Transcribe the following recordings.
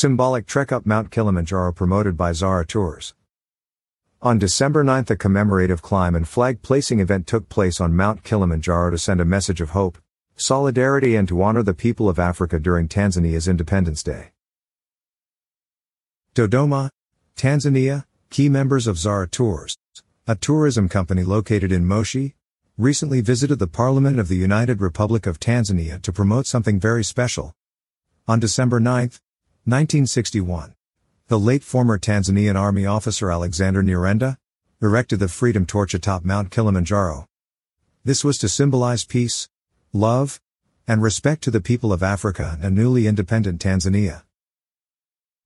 Symbolic trek up Mount Kilimanjaro promoted by Zara Tours. On December 9th, a commemorative climb and flag placing event took place on Mount Kilimanjaro to send a message of hope, solidarity, and to honor the people of Africa during Tanzania's Independence Day. Dodoma, Tanzania, key members of Zara Tours, a tourism company located in Moshi, recently visited the Parliament of the United Republic of Tanzania to promote something very special. On December 9th, 1961. The late former Tanzanian Army officer Alexander Nyirenda erected the Freedom Torch atop Mount Kilimanjaro. This was to symbolize peace, love, and respect to the people of Africa and a newly independent Tanzania.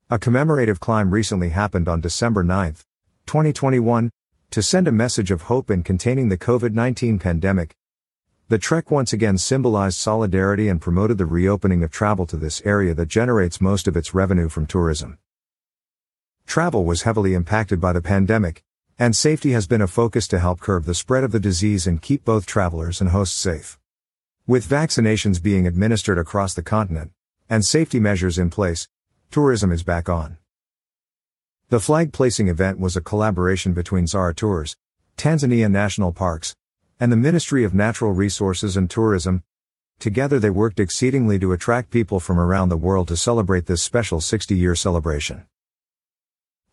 A commemorative climb recently happened on December 9, 2021, to send a message of hope in containing the COVID-19 pandemic the trek once again symbolized solidarity and promoted the reopening of travel to this area that generates most of its revenue from tourism. Travel was heavily impacted by the pandemic, and safety has been a focus to help curb the spread of the disease and keep both travelers and hosts safe. With vaccinations being administered across the continent, and safety measures in place, tourism is back on. The flag placing event was a collaboration between Zara Tours, Tanzania National Parks, and the Ministry of Natural Resources and Tourism. Together they worked exceedingly to attract people from around the world to celebrate this special 60-year celebration.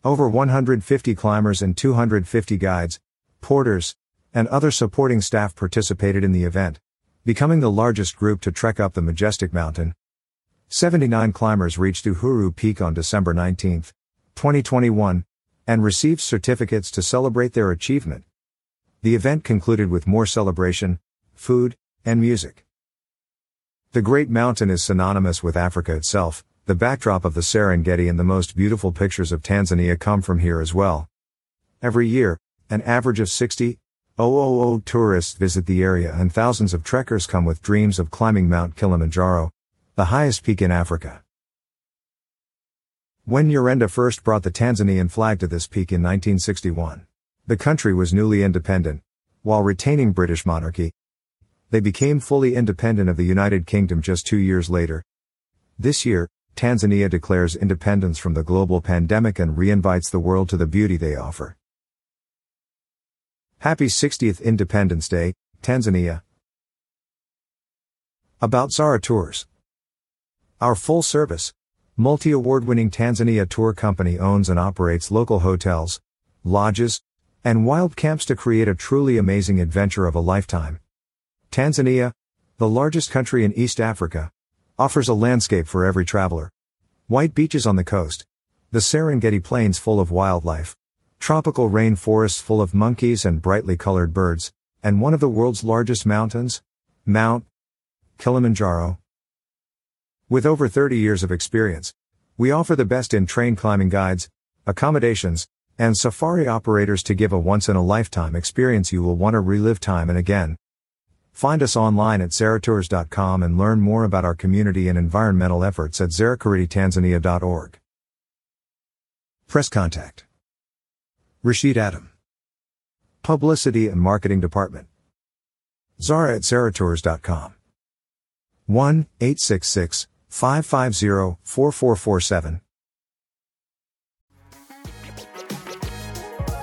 Over 150 climbers and 250 guides, porters, and other supporting staff participated in the event, becoming the largest group to trek up the majestic mountain. 79 climbers reached Uhuru Peak on December 19, 2021, and received certificates to celebrate their achievement. The event concluded with more celebration, food, and music. The Great Mountain is synonymous with Africa itself, the backdrop of the Serengeti and the most beautiful pictures of Tanzania come from here as well. Every year, an average of 60, 000 tourists visit the area and thousands of trekkers come with dreams of climbing Mount Kilimanjaro, the highest peak in Africa. When Nyirenda first brought the Tanzanian flag to this peak in 1961, the country was newly independent, while retaining British monarchy. They became fully independent of the United Kingdom just two years later. This year, Tanzania declares independence from the global pandemic and reinvites the world to the beauty they offer. Happy 60th Independence Day, Tanzania. About Zara Tours. Our full service, multi award winning Tanzania tour company owns and operates local hotels, lodges, and wild camps to create a truly amazing adventure of a lifetime. Tanzania, the largest country in East Africa, offers a landscape for every traveler. White beaches on the coast, the Serengeti plains full of wildlife, tropical rainforests full of monkeys and brightly colored birds, and one of the world's largest mountains, Mount Kilimanjaro. With over 30 years of experience, we offer the best in train climbing guides, accommodations, and safari operators to give a once-in-a-lifetime experience you will want to relive time and again. Find us online at zaratours.com and learn more about our community and environmental efforts at zaracharitytanzania.org. Press contact. Rashid Adam. Publicity and Marketing Department. Zara at zaratours.com. 1